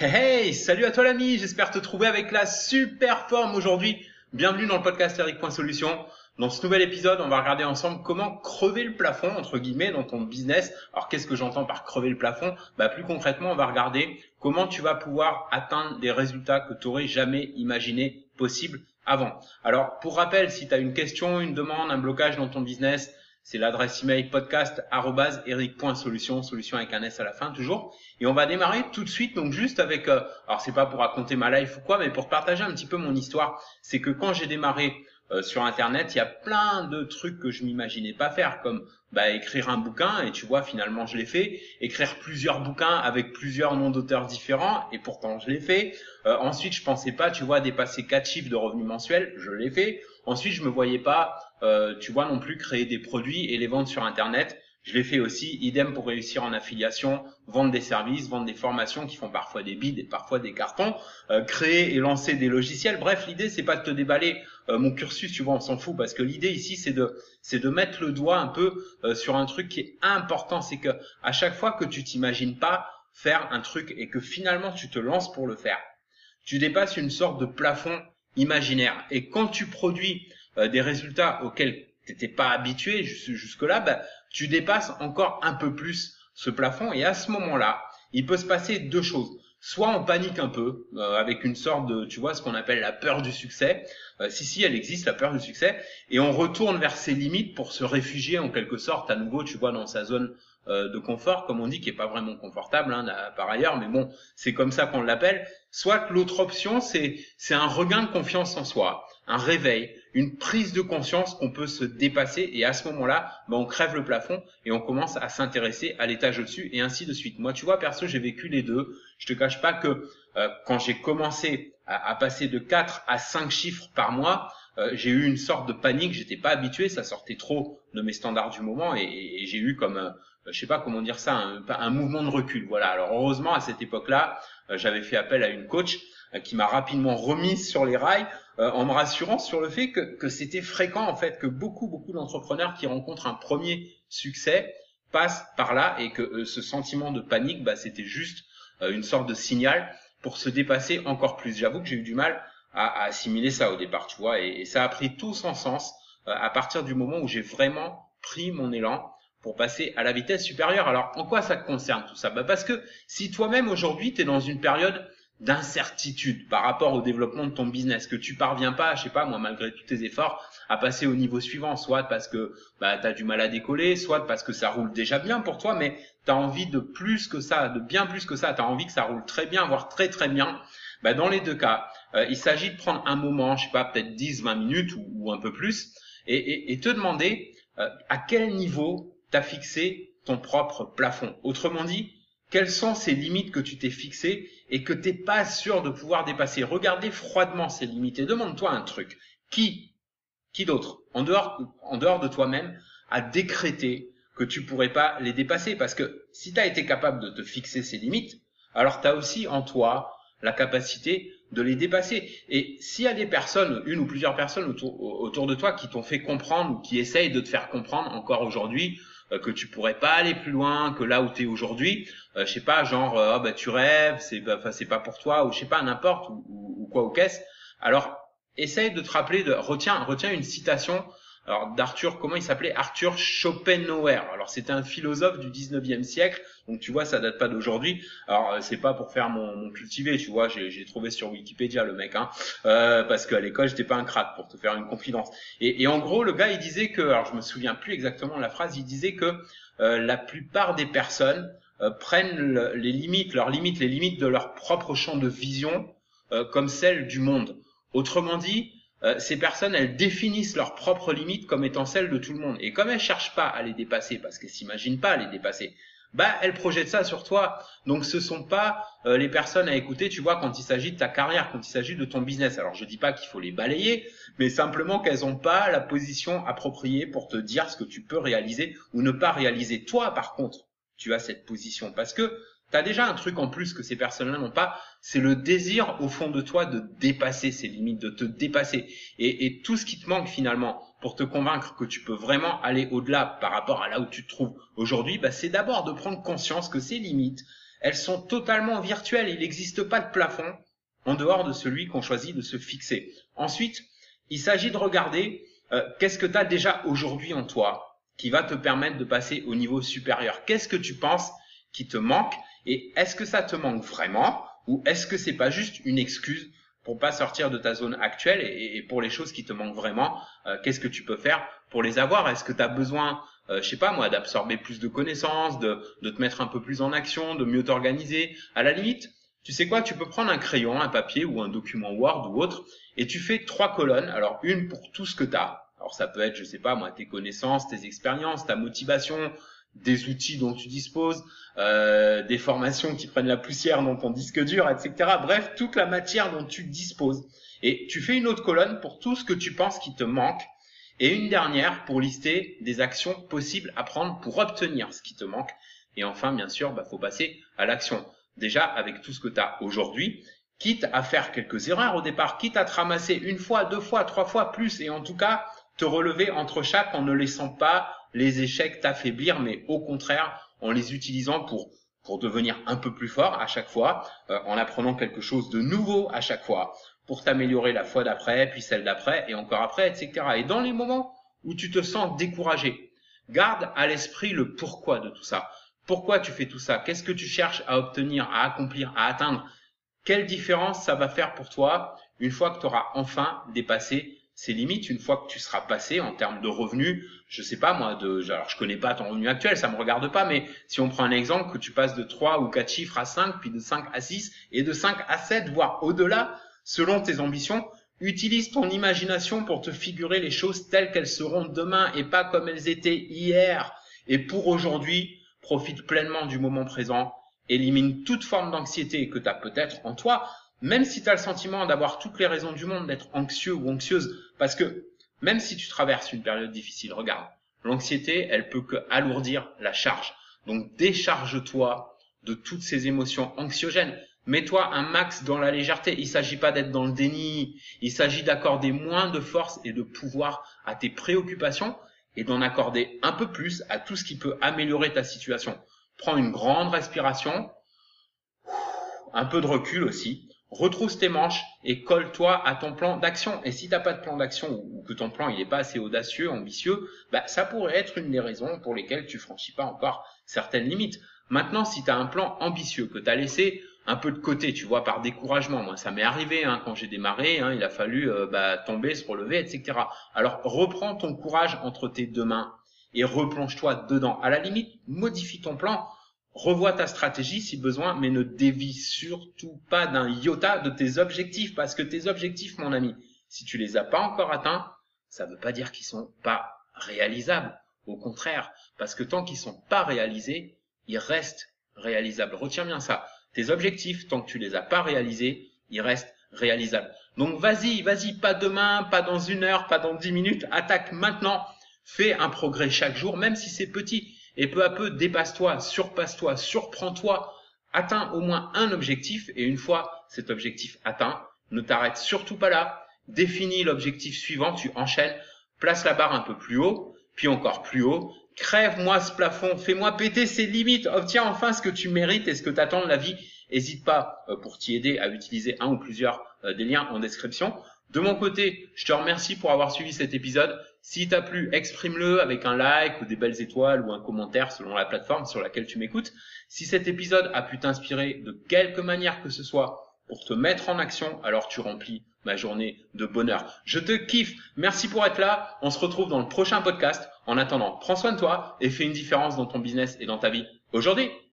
Hey, salut à toi l'ami, j'espère te trouver avec la super forme aujourd'hui. Bienvenue dans le podcast Eric.solution. Dans ce nouvel épisode, on va regarder ensemble comment crever le plafond, entre guillemets, dans ton business. Alors, qu'est-ce que j'entends par crever le plafond? Bah, Plus concrètement, on va regarder comment tu vas pouvoir atteindre des résultats que tu n'aurais jamais imaginé possible avant. Alors, pour rappel, si tu as une question, une demande, un blocage dans ton business, c'est l'adresse email podcast eric.solution, solution avec un S à la fin toujours. Et on va démarrer tout de suite, donc juste avec, euh, alors c'est pas pour raconter ma life ou quoi, mais pour partager un petit peu mon histoire. C'est que quand j'ai démarré euh, sur Internet, il y a plein de trucs que je m'imaginais pas faire, comme bah, écrire un bouquin, et tu vois, finalement je l'ai fait. Écrire plusieurs bouquins avec plusieurs noms d'auteurs différents, et pourtant je l'ai fait. Euh, ensuite, je pensais pas, tu vois, dépasser quatre chiffres de revenus mensuels, je l'ai fait. Ensuite, je me voyais pas, tu vois, non plus créer des produits et les vendre sur Internet. Je l'ai fait aussi, idem pour réussir en affiliation, vendre des services, vendre des formations qui font parfois des bides et parfois des cartons, euh, créer et lancer des logiciels. Bref, l'idée c'est pas de te déballer euh, mon cursus, tu vois, on s'en fout parce que l'idée ici c'est de c'est de mettre le doigt un peu sur un truc qui est important, c'est que à chaque fois que tu t'imagines pas faire un truc et que finalement tu te lances pour le faire, tu dépasses une sorte de plafond imaginaire. Et quand tu produis euh, des résultats auxquels tu n'étais pas habitué jusque-là, bah, tu dépasses encore un peu plus ce plafond. Et à ce moment-là, il peut se passer deux choses. Soit on panique un peu euh, avec une sorte de, tu vois, ce qu'on appelle la peur du succès. Euh, si si, elle existe, la peur du succès, et on retourne vers ses limites pour se réfugier en quelque sorte à nouveau, tu vois, dans sa zone euh, de confort, comme on dit, qui est pas vraiment confortable hein, par ailleurs, mais bon, c'est comme ça qu'on l'appelle. Soit l'autre option, c'est un regain de confiance en soi, un réveil, une prise de conscience qu'on peut se dépasser, et à ce moment-là, ben, on crève le plafond et on commence à s'intéresser à l'étage au-dessus, et ainsi de suite. Moi, tu vois, perso, j'ai vécu les deux. Je te cache pas que euh, quand j'ai commencé à, passer de 4 à 5 chiffres par mois, euh, j'ai eu une sorte de panique, j'étais pas habitué, ça sortait trop de mes standards du moment et, j'ai eu comme euh, je sais pas comment dire ça, un, mouvement de recul. Voilà. Alors heureusement à cette époque-là, euh, j'avais fait appel à une coach euh, qui m'a rapidement remis sur les rails en me rassurant sur le fait que, c'était fréquent en fait que beaucoup beaucoup d'entrepreneurs qui rencontrent un premier succès passent par là et que ce sentiment de panique, bah, c'était juste une sorte de signal pour se dépasser encore plus. J'avoue que j'ai eu du mal à, assimiler ça au départ, tu vois, et ça a pris tout son sens à partir du moment où j'ai vraiment pris mon élan pour passer à la vitesse supérieure. Alors, en quoi ça te concerne tout ça? Bah Parce que si toi-même aujourd'hui, tu es dans une période d'incertitude par rapport au développement de ton business, que tu parviens pas, je sais pas moi, malgré tous tes efforts, à passer au niveau suivant, soit parce que bah, tu as du mal à décoller, soit parce que ça roule déjà bien pour toi, mais tu as envie de plus que ça, de bien plus que ça, tu as envie que ça roule très bien, voire très très bien, bah, dans les deux cas, euh, il s'agit de prendre un moment, je sais pas, peut-être 10, 20 minutes ou, un peu plus, et, et, te demander euh, à quel niveau t'as fixé ton propre plafond. Autrement dit, quelles sont ces limites que tu t'es fixées et que t'es pas sûr de pouvoir dépasser? Regardez froidement ces limites et demande-toi un truc. Qui, qui d'autre, en dehors, en dehors de toi-même, a décrété que tu pourrais pas les dépasser? Parce que si tu as été capable de te fixer ces limites, alors tu as aussi en toi la capacité de les dépasser. Et s'il y a des personnes, une ou plusieurs personnes autour, de toi qui t'ont fait comprendre ou qui essayent de te faire comprendre encore aujourd'hui euh, que tu pourrais pas aller plus loin que là où tu es aujourd'hui, euh, je sais pas, genre euh, ah bah tu rêves, c'est c'est pas pour toi ou je sais pas n'importe ou, ou, quoi ou qu'est-ce. Alors essaye de te rappeler de retiens retiens une citation alors d'Arthur, comment il s'appelait? Arthur Schopenhauer. Alors c'était un philosophe du 19e siècle, donc tu vois ça date pas d'aujourd'hui. Alors euh, c'est pas pour faire mon, mon cultivé, tu vois, j'ai trouvé sur Wikipédia le mec, hein, euh, parce qu'à l'école j'étais pas un crack pour te faire une confidence. Et, et, en gros le gars il disait que, alors je me souviens plus exactement la phrase, il disait que euh, la plupart des personnes euh, prennent les limites, leurs limites, les limites de leur propre champ de vision comme celles du monde. Autrement dit, euh, ces personnes, elles définissent leurs propres limites comme étant celles de tout le monde. Et comme elles cherchent pas à les dépasser, parce qu'elles s'imaginent pas à les dépasser, bah elles projettent ça sur toi. Donc ce sont pas euh, les personnes à écouter, tu vois, quand il s'agit de ta carrière, quand il s'agit de ton business. Alors je dis pas qu'il faut les balayer, mais simplement qu'elles ont pas la position appropriée pour te dire ce que tu peux réaliser ou ne pas réaliser. Toi, par contre, tu as cette position parce que T'as déjà un truc en plus que ces personnes-là n'ont pas, c'est le désir au fond de toi de dépasser ces limites, de te dépasser. Et, et, tout ce qui te manque finalement pour te convaincre que tu peux vraiment aller au-delà par rapport à là où tu te trouves aujourd'hui, bah, c'est d'abord de prendre conscience que ces limites, elles sont totalement virtuelles. Il n'existe pas de plafond en dehors de celui qu'on choisit de se fixer. Ensuite, il s'agit de regarder euh, qu'est-ce que tu as déjà aujourd'hui en toi qui va te permettre de passer au niveau supérieur. Qu'est-ce que tu penses qui te manque et est-ce que ça te manque vraiment ou est-ce que c'est pas juste une excuse pour pas sortir de ta zone actuelle et, pour les choses qui te manquent vraiment, euh, qu'est-ce que tu peux faire pour les avoir? Est-ce que tu as besoin, euh, je sais pas moi, d'absorber plus de connaissances, de, de te mettre un peu plus en action, de mieux t'organiser? À la limite, tu sais quoi? Tu peux prendre un crayon, un papier ou un document Word ou autre et tu fais trois colonnes. Alors une pour tout ce que tu as. Alors ça peut être, je sais pas moi, tes connaissances, tes expériences, ta motivation, des outils dont tu disposes, euh, des formations qui prennent la poussière dans ton disque dur, etc. Bref, toute la matière dont tu disposes. Et tu fais une autre colonne pour tout ce que tu penses qui te manque et une dernière pour lister des actions possibles à prendre pour obtenir ce qui te manque. Et enfin, bien sûr, bah, faut passer à l'action. Déjà, avec tout ce que tu as aujourd'hui, quitte à faire quelques erreurs au départ, quitte à te ramasser une fois, deux fois, trois fois plus, et en tout cas, te relever entre chaque en ne laissant pas les échecs t'affaiblir, mais au contraire en les utilisant pour pour devenir un peu plus fort à chaque fois, euh, en apprenant quelque chose de nouveau à chaque fois, pour t'améliorer la fois d'après, puis celle d'après, et encore après, etc. Et dans les moments où tu te sens découragé, garde à l'esprit le pourquoi de tout ça. Pourquoi tu fais tout ça? Qu'est-ce que tu cherches à obtenir, à accomplir, à atteindre? Quelle différence ça va faire pour toi une fois que tu auras enfin dépassé ces limites une fois que tu seras passé en termes de revenus. Je sais pas moi, de, alors je connais pas ton revenu actuel, ça me regarde pas, mais si on prend un exemple que tu passes de 3 ou 4 chiffres à 5, puis de 5 à 6 et de 5 à 7, voire au-delà, selon tes ambitions, utilise ton imagination pour te figurer les choses telles qu'elles seront demain et pas comme elles étaient hier. Et pour aujourd'hui, profite pleinement du moment présent, élimine toute forme d'anxiété que tu as peut-être en toi, même si tu as le sentiment d'avoir toutes les raisons du monde d'être anxieux ou anxieuse, parce que même si tu traverses une période difficile, regarde, l'anxiété, elle peut que alourdir la charge. Donc décharge-toi de toutes ces émotions anxiogènes. Mets-toi un max dans la légèreté. Il ne s'agit pas d'être dans le déni. Il s'agit d'accorder moins de force et de pouvoir à tes préoccupations et d'en accorder un peu plus à tout ce qui peut améliorer ta situation. Prends une grande respiration, un peu de recul aussi, retrousse tes manches et colle-toi à ton plan d'action. Et si t'as pas de plan d'action ou que ton plan il est pas assez audacieux, ambitieux, bah ça pourrait être une des raisons pour lesquelles tu franchis pas encore certaines limites. Maintenant, si tu as un plan ambitieux que tu as laissé un peu de côté, tu vois, par découragement, moi ça m'est arrivé hein, quand j'ai démarré, hein, il a fallu euh, bah, tomber, se relever, etc. Alors reprends ton courage entre tes deux mains et replonge-toi dedans. À la limite, modifie ton plan revois ta stratégie si besoin, mais ne dévie surtout pas d'un iota de tes objectifs, parce que tes objectifs, mon ami, si tu les as pas encore atteints, ça ne veut pas dire qu'ils sont pas réalisables. Au contraire, parce que tant qu'ils sont pas réalisés, ils restent réalisables. Retiens bien ça. Tes objectifs, tant que tu les as pas réalisés, ils restent réalisables. Donc vas-y, vas-y, pas demain, pas dans une heure, pas dans dix minutes, attaque maintenant. Fais un progrès chaque jour, même si c'est petit. Et peu à peu, dépasse-toi, surpasse-toi, surprends-toi, atteins au moins un objectif. Et une fois cet objectif atteint, ne t'arrête surtout pas là. Définis l'objectif suivant, tu enchaînes, place la barre un peu plus haut, puis encore plus haut. Crève-moi ce plafond, fais-moi péter ses limites, obtiens enfin ce que tu mérites et ce que t'attends de la vie. N'hésite pas euh, pour t'y aider à utiliser un ou plusieurs euh, des liens en description. De mon côté, je te remercie pour avoir suivi cet épisode. Si t'a plu, exprime-le avec un like ou des belles étoiles ou un commentaire selon la plateforme sur laquelle tu m'écoutes. Si cet épisode a pu t'inspirer de quelque manière que ce soit pour te mettre en action, alors tu remplis ma journée de bonheur. Je te kiffe. Merci pour être là. On se retrouve dans le prochain podcast. En attendant, prends soin de toi et fais une différence dans ton business et dans ta vie aujourd'hui.